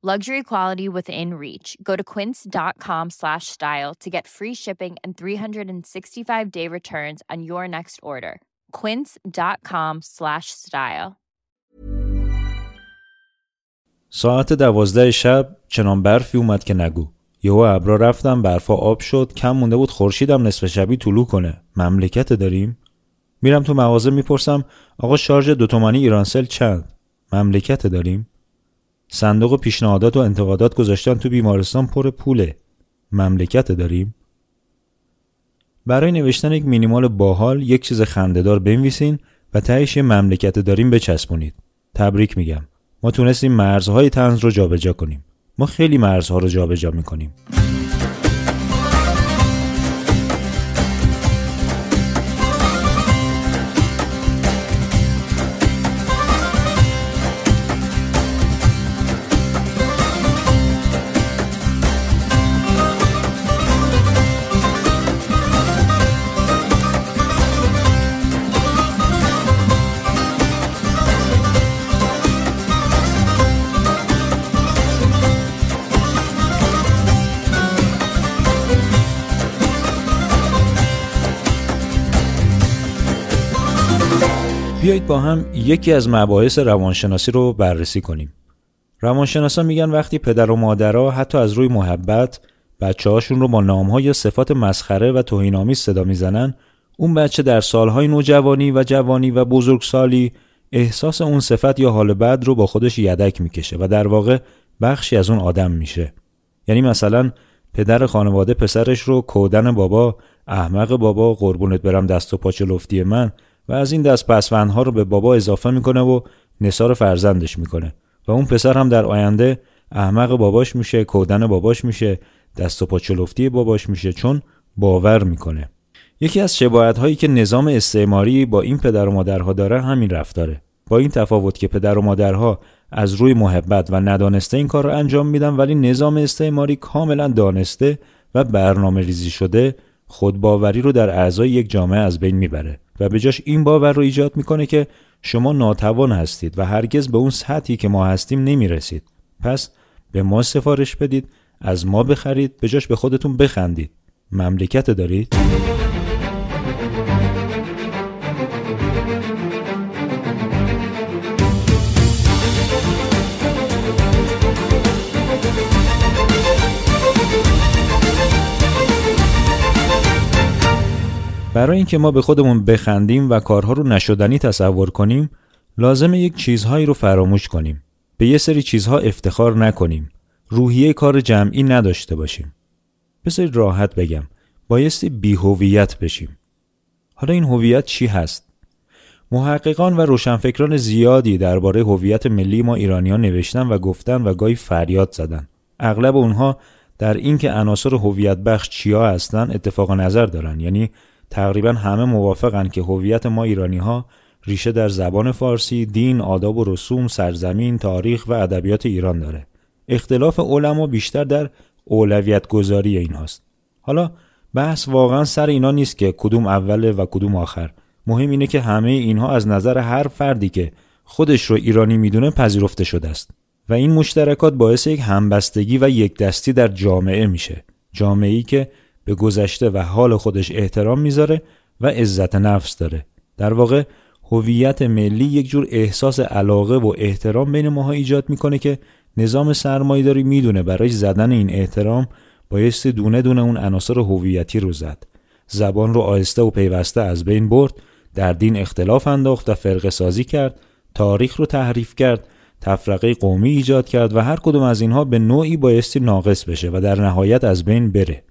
Luxury quality within reach. Go to quince.com slash style to get free shipping and 365 day returns on your next order. Quince.com slash style. ساعت دوازده شب چنان برفی اومد که نگو. یهو ابرا رفتم برفا آب شد کم مونده بود خورشیدم نصف شبی طلوع کنه. مملکت داریم؟ میرم تو مغازه می‌پرسم آقا شارژ دو تومانی ایرانسل چند؟ مملکت داریم؟ صندوق پیشنهادات و انتقادات گذاشتن تو بیمارستان پر پوله. مملکت داریم. برای نوشتن یک مینیمال باحال یک چیز خندهدار بنویسین و تهش یه مملکت داریم بچسبونید. تبریک میگم. ما تونستیم مرزهای تنز رو جابجا کنیم. ما خیلی مرزها رو جابجا می‌کنیم. بیایید با هم یکی از مباحث روانشناسی رو بررسی کنیم. روانشناسا میگن وقتی پدر و مادرها حتی از روی محبت بچه هاشون رو با نامها یا صفات مسخره و توهینآمیز صدا می‌زنن اون بچه در سالهای نوجوانی و جوانی و بزرگسالی احساس اون صفت یا حال بد رو با خودش یدک می‌کشه و در واقع بخشی از اون آدم میشه یعنی مثلا پدر خانواده پسرش رو کودن بابا احمق بابا قربونت برم دست و پاچه لفتی من و از این دست پسوندها رو به بابا اضافه می‌کنه و نثار فرزندش می‌کنه. و اون پسر هم در آینده احمق باباش میشه کودن باباش میشه دست و پا چلفتی باباش میشه چون باور می‌کنه. یکی از شباهت هایی که نظام استعماری با این پدر و مادرها داره همین رفتاره. با این تفاوت که پدر و مادرها از روی محبت و ندانسته این کار رو انجام میدن ولی نظام استعماری کاملا دانسته و برنامه ریزی شده خودباوری رو در اعضای یک جامعه از بین می‌بره. و به جاش این باور رو ایجاد می‌کنه که شما ناتوان هستید و هرگز به اون سطحی که ما هستیم نمی‌رسید پس به ما سفارش بدید از ما بخرید به جاش به خودتون بخندید مملکت دارید؟ برای اینکه ما به خودمون بخندیم و کارها رو نشدنی تصور کنیم لازمه یک چیزهایی رو فراموش کنیم. به یه سری چیزها افتخار نکنیم. روحیه کار جمعی نداشته باشیم. بذارید راحت بگم. بایستی بیهویت بشیم. حالا این هویت چی هست؟ محققان و روشنفکران زیادی درباره هویت ملی ما ایرانیان نوشتن و گفتن و گاهی فریاد زدن. اغلب اونها در اینکه عناصر هویت بخش چیا هستن اتفاق نظر دارن. یعنی تقریبا همه موافقن که هویت ما ایرانی ها ریشه در زبان فارسی، دین، آداب و رسوم، سرزمین، تاریخ و ادبیات ایران داره. اختلاف علما بیشتر در اولویت گذاری این هاست. حالا بحث واقعا سر اینا نیست که کدوم اوله و کدوم آخر مهم اینه که همه اینها از نظر هر فردی که خودش رو ایرانی می‌دونه پذیرفته شده است و این مشترکات باعث یک همبستگی و یک دستی در جامعه میشه جامعه ای که به گذشته و حال خودش احترام می‌ذاره و عزت نفس داره. در واقع هویت ملی یک جور احساس علاقه و احترام بین ماها ایجاد می‌کنه که نظام سرمایه‌داری می‌دونه برای زدن این احترام بایستی دونه دونه اون عناصر هویتی رو زد. زبان رو آهسته و پیوسته از بین برد در دین اختلاف انداخت و فرق سازی کرد تاریخ رو تحریف کرد تفرقه قومی ایجاد کرد و هر کدوم از اینها به نوعی بایستی ناقص بشه و در نهایت از بین بره.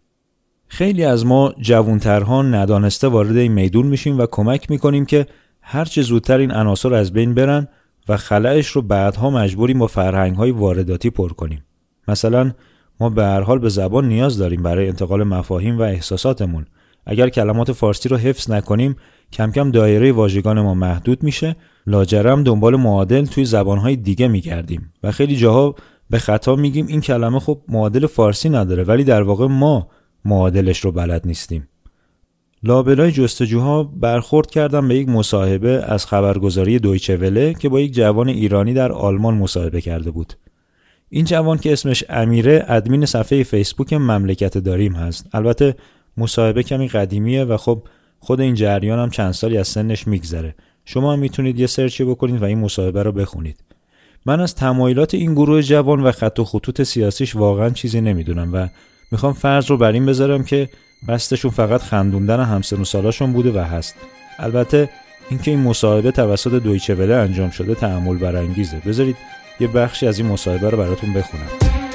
خیلی از ما جوانترها ندانسته وارد این میدون میشیم و کمک می‌کنیم که هرچه زودتر این عناصر از بین برن و خلعش رو بعدها مجبوریم با فرهنگ های وارداتی پر کنیم. مثلا ما به هر حال به زبان نیاز داریم برای انتقال مفاهیم و احساساتمون. اگر کلمات فارسی رو حفظ نکنیم کم کم دایره واژگان ما محدود میشه. لاجرم دنبال معادل توی زبانهای دیگه میگردیم و خیلی جاها به خطا میگیم این کلمه خب معادل فارسی نداره ولی در واقع ما معادلش رو بلد نیستیم. لابلای جستجوها برخورد کردم به یک مصاحبه از خبرگزاری دویچه وله که با یک جوان ایرانی در آلمان مصاحبه کرده بود. این جوان که اسمش امیره ادمین صفحه فیسبوک مملکت داریم هست. البته مصاحبه کمی قدیمیه و خب خود این جریان هم چند سالی از سنش میگذره. شما هم می‌تونید یه سرچی بکنید و این مصاحبه رو بخونید. من از تمایلات این گروه جوان و خط و خطوط سیاسیش واقعا چیزی نمی‌دونم و می‌خوام فرض رو بر این بذارم که بستشون فقط خندوندن همسن و سالاشون بوده و هست. البته اینکه این مصاحبه توسط دویچه وله انجام شده تحمل برانگیزه. بذارید یه بخشی از این مصاحبه رو براتون بخونم.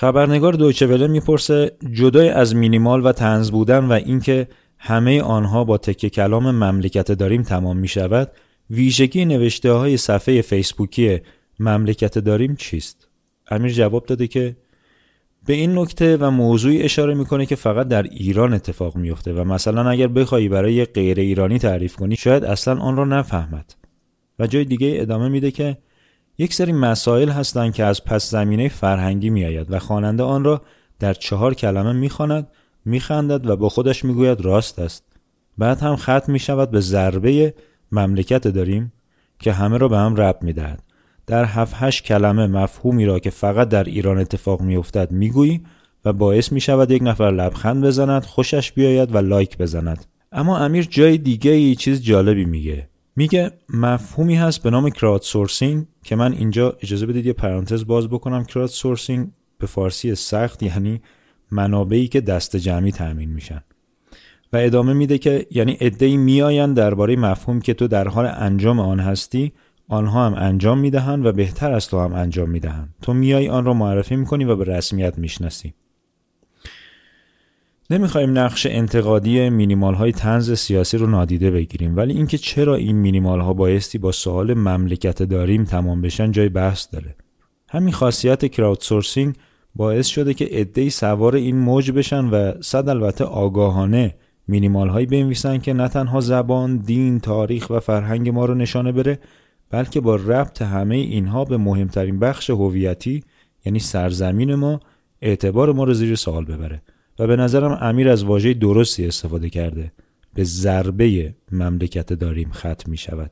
خبرنگار دویچه وله می‌پرسه جدای از مینیمال و تنز بودن و اینکه همه آنها با تکه کلام مملکت داریم تمام می شود ویژگی نوشته های صفحه فیسبوکی مملکت داریم چیست؟ امیر جواب داده که به این نکته و موضوعی اشاره می‌کنه که فقط در ایران اتفاق میفته و مثلا اگر بخوایی برای غیر ایرانی تعریف کنی شاید اصلا آن را نفهمد و جای دیگه ادامه میده که یک سری مسائل هستند که از پس زمینه فرهنگی میآید و خواننده آن را در چهار کلمه می‌خواند میخندد و با خودش می‌گوید راست است. بعد هم ختم می شود به ضربه مملکت داریم که همه را به هم رب می‌دهد. در هفت هشت کلمه مفهومی را که فقط در ایران اتفاق میافتد می‌گویی و باعث می شود یک نفر لبخند بزند خوشش بیاید و لایک بزند. اما امیر جای دیگه ای چیز جالبی میگه. میگه مفهومی هست به نام کرات سورسینگ که من اینجا اجازه بدید یه پرانتز باز بکنم. کرات سورسینگ به فارسی سخت یعنی منابعی که دست جمعی تأمین میشن. و ادامه میده که یعنی عدهای میآیند درباره مفهوم که تو در حال انجام آن هستی آنها هم انجام می‌دهند و بهتر از تو هم انجام می‌دهند. تو میای آن را معرفی می‌کنی و به رسمیت می‌شناسی. نمی‌خوایم نقش انتقادی مینیمال های تنز سیاسی رو نادیده بگیریم ولی اینکه چرا این مینیمال ها بایستی با سوال مملکت داریم تمام بشن جای بحث داره. همین خاصیت کراودسورسینگ باعث شده که عدهای سوار این موج بشن و صد البته آگاهانه مینیمال هایی بنویسن که نه تنها زبان، دین، تاریخ و فرهنگ ما رو نشانه بره بلکه با ربط همه اینها به مهمترین بخش هویتی یعنی سرزمین ما اعتبار ما رو زیر سوال ببره. و به نظرم امیر از واژه درستی استفاده کرده به ضربه مملکت داریم ختم می شود.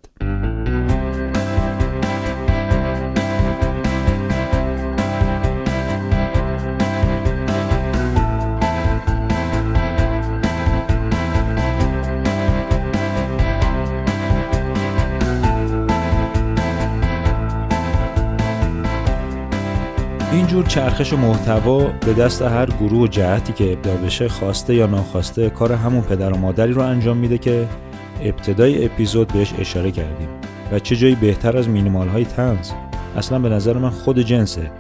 اینجور چرخش محتوا به دست هر گروه و جهتی که ابدا بشه خواسته یا ناخواسته کار همون پدر و مادری رو انجام میده که ابتدای اپیزود بهش اشاره کردیم. و چه جایی بهتر از مینیمال های تنز اصلا به نظر من خود جنسه.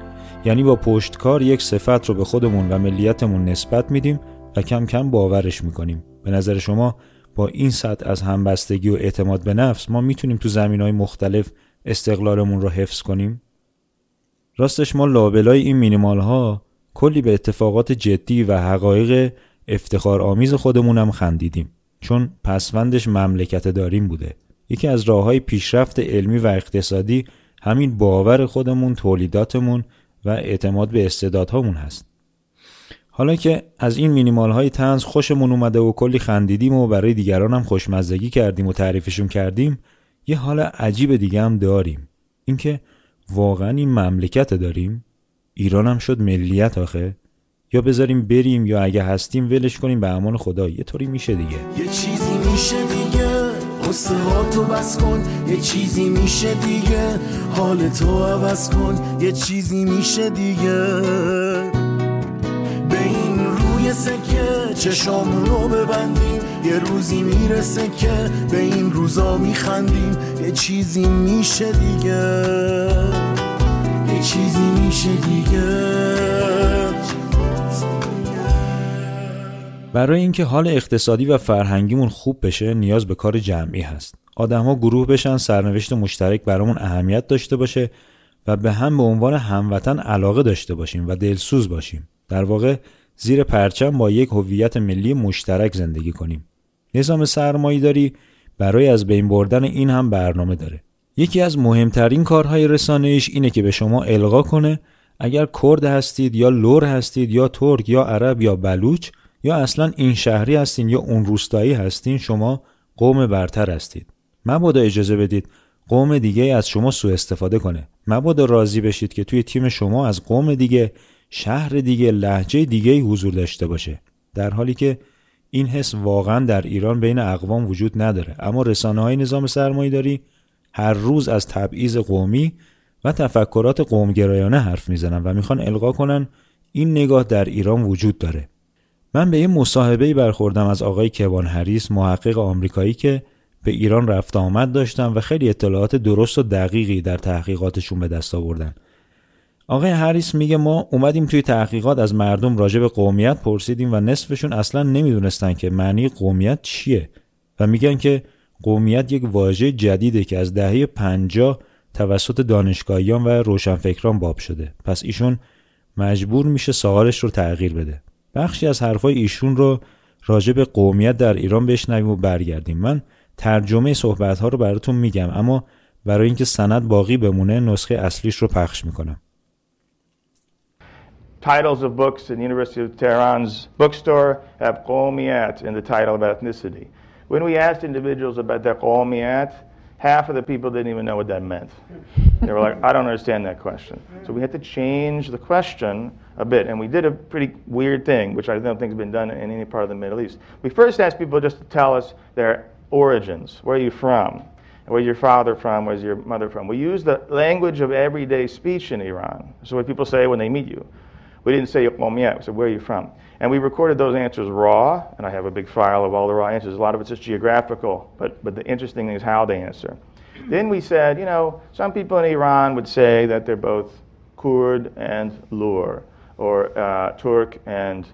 یعنی با پشتکار یک صفت رو به خودمون و ملیتمون نسبت میدیم و کم کم باورش می‌کنیم. به نظر شما با این سطح از همبستگی و اعتماد به نفس ما می‌تونیم تو زمین های مختلف استقلالمون رو حفظ کنیم؟ راستش ما لابلای این مینیمال ها کلی به اتفاقات جدی و حقایق افتخار آمیز خودمونم خندیدیم چون پسوندش مملکت داریم بوده. یکی از راه های پیشرفت علمی و اقتصادی همین باور خودمون تولیداتمون و اعتماد به استعدادهامون هست. حالا که از این مینیمال های تنز خوشمون اومده و کلی خندیدیم و برای دیگران هم خوشمزدگی کردیم و تعریفشون کردیم یه حال عجیب دیگه هم داریم. اینکه واقعا این مملکت داریم؟ ایران هم شد ملیت آخه. یا بذاریم بریم یا اگه هستیم ولش کنیم به امان خدا. یه طوری میشه دیگه. یه چیزی میشه دیگه. قصه تو بس کن. یه چیزی میشه دیگه. حال تو عوض کن. یه چیزی میشه دیگه. به این روی سکه چشامون رو ببندیم یه روزی می‌رسه که به این روزا میخندیم یه چیزی میشه دیگه یه چیزی میشه دیگه برای اینکه حال اقتصادی و فرهنگیمون خوب بشه نیاز به کار جمعی هست. آدمها گروه بشن سرنوشت مشترک برامون اهمیت داشته باشه و به هم به عنوان هموطن علاقه داشته باشیم و دلسوز باشیم. در واقع زیر پرچم با یک هویت ملی مشترک زندگی کنیم. نظام سرمایه‌داری برای از بین بردن این هم برنامه داره. یکی از مهمترین کارهای رسانه‌ایش اینه که به شما القا کنه اگر کرد هستید یا لور هستید یا ترک یا عرب یا بلوچ یا اصلا این شهری هستین یا اون روستایی هستین شما قوم برتر هستید. مبادا اجازه بدید قوم دیگه از شما سوء استفاده کنه. مبادا راضی بشید که توی تیم شما از قوم دیگه شهر دیگه لحجه دیگه حضور داشته باشه. در حالی که این حس واقعا در ایران بین اقوام وجود نداره اما رسانه های نظام سرمایه داری هر روز از تبعیض قومی و تفکرات قومگرایانه حرف می‌زنن و می‌خوان القا کنن این نگاه در ایران وجود داره من به یه مصاحبه برخوردم از آقای کیوان هریس محقق آمریکایی که به ایران رفت آمد داشتم و خیلی اطلاعات درست و دقیقی در تحقیقاتشون به دست آوردن. آقای هریس میگه ما اومدیم توی تحقیقات از مردم راجع به قومیت پرسیدیم و نصفشون اصلا نمی‌دونستن که معنی قومیت چیه و میگن که قومیت یک واژه جدیده که از دهه 50 توسط دانشگاهیان و روشنفکران باب شده. پس ایشون مجبور میشه سوالش رو تغییر بده. بخشی از حرفای ایشون رو راجع به قومیت در ایران بشنویم و برگردیم من ترجمه صحبت ها رو براتون میگم اما برای اینکه سند باقی بمونه نسخه اصلیش رو پخش می‌کنم Titles of books in the University of Tehran's bookstore have qawmiyat in the title of ethnicity. When we asked individuals about their qawmiyat, half of the people didn't even know what that meant. They were like, I don't understand that question. So we had to change the question a bit, and we did a pretty weird thing, which I don't think has been done in any part of the Middle East. We first asked people just to tell us their origins. Where are you from? Where's your father from? Where's your mother from? We use the language of everyday speech in Iran. So what people say when they meet you. We didn't say yet. We said, where are you from? And we recorded those answers raw, and I have a big file of all the raw answers. A lot of it's just geographical, but, but the interesting thing is how they answer. Then we said, you know, some people in Iran would say that they're both Kurd and Lur, or uh, Turk and,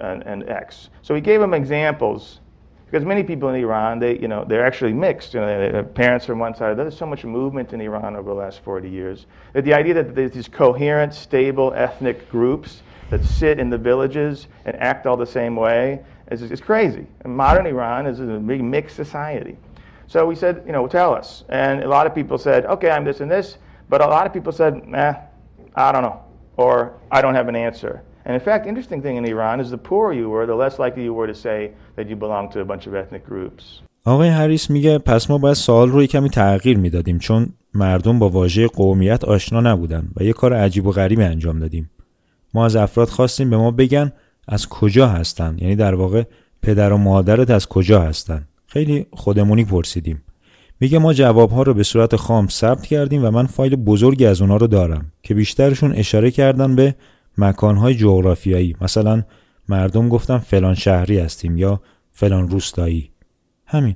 and, and X. So we gave them examples because many people in Iran, they, you know, they're actually mixed. You know, they have parents from one side. There's so much movement in Iran over the last 40 years. That the idea that there's these coherent, stable ethnic groups that sit in the villages and act all the same way is, is crazy. And modern Iran is a big mixed society. So we said, you know, tell us. And a lot of people said, okay, I'm this and this. But a lot of people said, nah, I don't know. Or I don't have an answer. And in fact, interesting thing in Iran is the poorer you were, the less likely you were to say that you belong to a bunch of ethnic groups. آقای هریس میگه پس ما باید سوال رو کمی تغییر می‌دادیم چون مردم با واژه قومیت آشنا نبودن و یه کار عجیب و غریبی انجام دادیم. ما از افراد خواستیم به ما بگن از کجا هستن یعنی در واقع پدر و مادرت از کجا هستن خیلی خودمونی پرسیدیم میگه ما جوابها رو به صورت خام ثبت کردیم و من فایل بزرگی از اونا رو دارم که بیشترشون اشاره کردن به مکانهای جغرافیایی. مثلا مردم گفتن فلان شهری هستیم یا فلان روستایی. همین.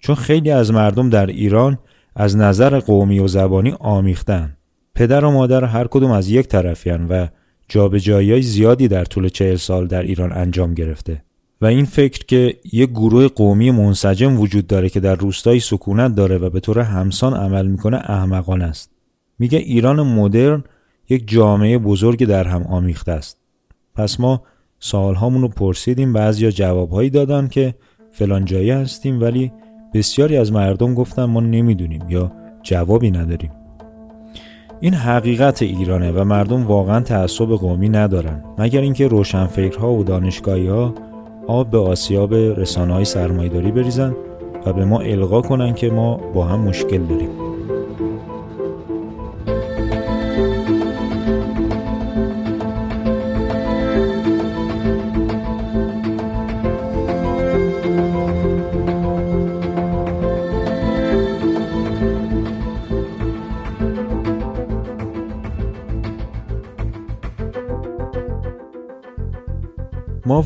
چون خیلی از مردم در ایران از نظر قومی و زبانی آمیختن پدر و مادر هر کدوم از یک طرفیان و جابجایی زیادی در طول چهل سال در ایران انجام گرفته. و این فکر که یک گروه قومی منسجم وجود داره که در روستایی سکونت داره و به طور همسان عمل می‌کنه احمقانه است. میگه ایران مدرن یک جامعه بزرگ در هم آمیخته است. پس ما سالهامون رو پرسیدیم بعضیا جوابهایی دادن که فلان جایی هستیم ولی بسیاری از مردم گفتن ما نمی‌دونیم یا جوابی نداریم. این حقیقت ایرانه و مردم واقعا تعصب قومی ندارن. مگر اینکه روشنفکرها و دانشگاهی ها آب به آسیاب رسانه های سرمایداری بریزن و به ما القا کنن که ما با هم مشکل داریم.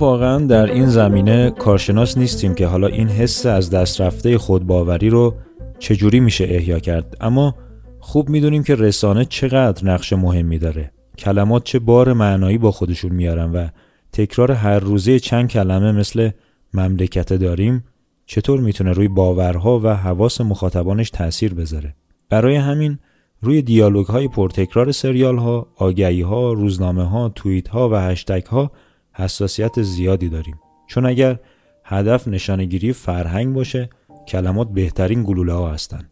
واقعا در این زمینه کارشناس نیستیم که حالا این حس از دست رفته خودباوری رو چجوری میشه احیا کرد. اما خوب می‌دونیم که رسانه چقدر نقش مهمی داره. کلمات چه بار معنایی با خودشون میارن و تکرار هر روزه چند کلمه مثل مملکت داریم چطور می‌تونه روی باورها و حواس مخاطبانش تاثیر بذاره؟ برای همین روی دیالوگ های پرتکرار سریال ها، آگهی ها، روزنامه ها، توییت ها و هشتگ ها حساسیت زیادی داریم. چون اگر هدف نشانگیری فرهنگ باشه کلمات بهترین گلوله ها هستن.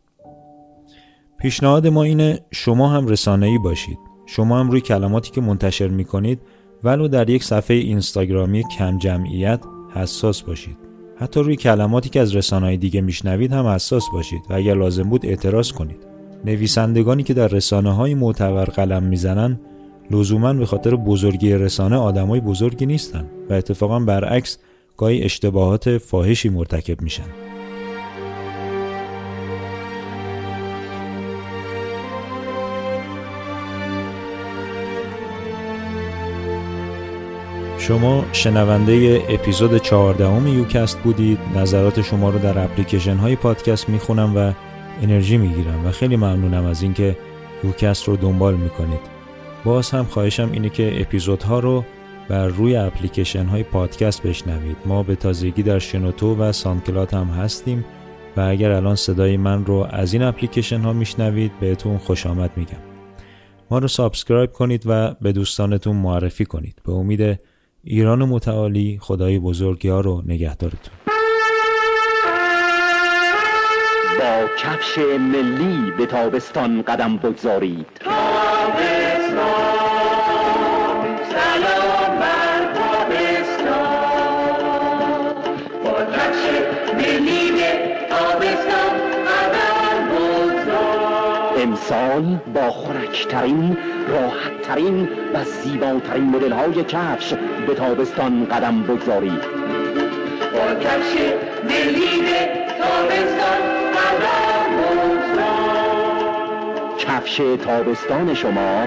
پیشنهاد ما اینه شما هم رسانه ای باشید. شما هم روی کلماتی که منتشر می کنید ولو در یک صفحه اینستاگرامی کم جمعیت حساس باشید. حتی روی کلماتی که از رسانه دیگه میشنوید هم حساس باشید و اگر لازم بود اعتراض کنید. نویسندگانی که در رسانه های معتبر قلم می‌زنن لزوما به خاطر بزرگی رسانه آدمای بزرگی نیستن و اتفاقا برعکس گاهی اشتباهات فاحشی مرتکب میشن. شما شنونده اپیزود 14 یوکست بودید. نظرات شما رو در اپلیکیشن های پادکست می‌خونم و انرژی می‌گیرم و خیلی ممنونم از اینکه یوکست رو دنبال می‌کنید. باز هم خواهشم اینه که اپیزودها رو بر روی اپلیکیشن های پادکست بشنوید. ما به تازگی در شنوتو و ساندکلاد هم هستیم و اگر الان صدای من رو از این اپلیکیشن ها میشنوید بهتون خوش آمد میگم. ما رو subscribe کنید و به دوستانتون معرفی کنید. به امید ایران متعالی خدای بزرگ یار و نگهدارتون. با کفش ملی به تابستان قدم بگذارید. امسال با خورکترین راحتترین و زیباترین مدل های کفش به تابستان قدم بگذارید. با کفش تابستان قدم کفش تابستان شما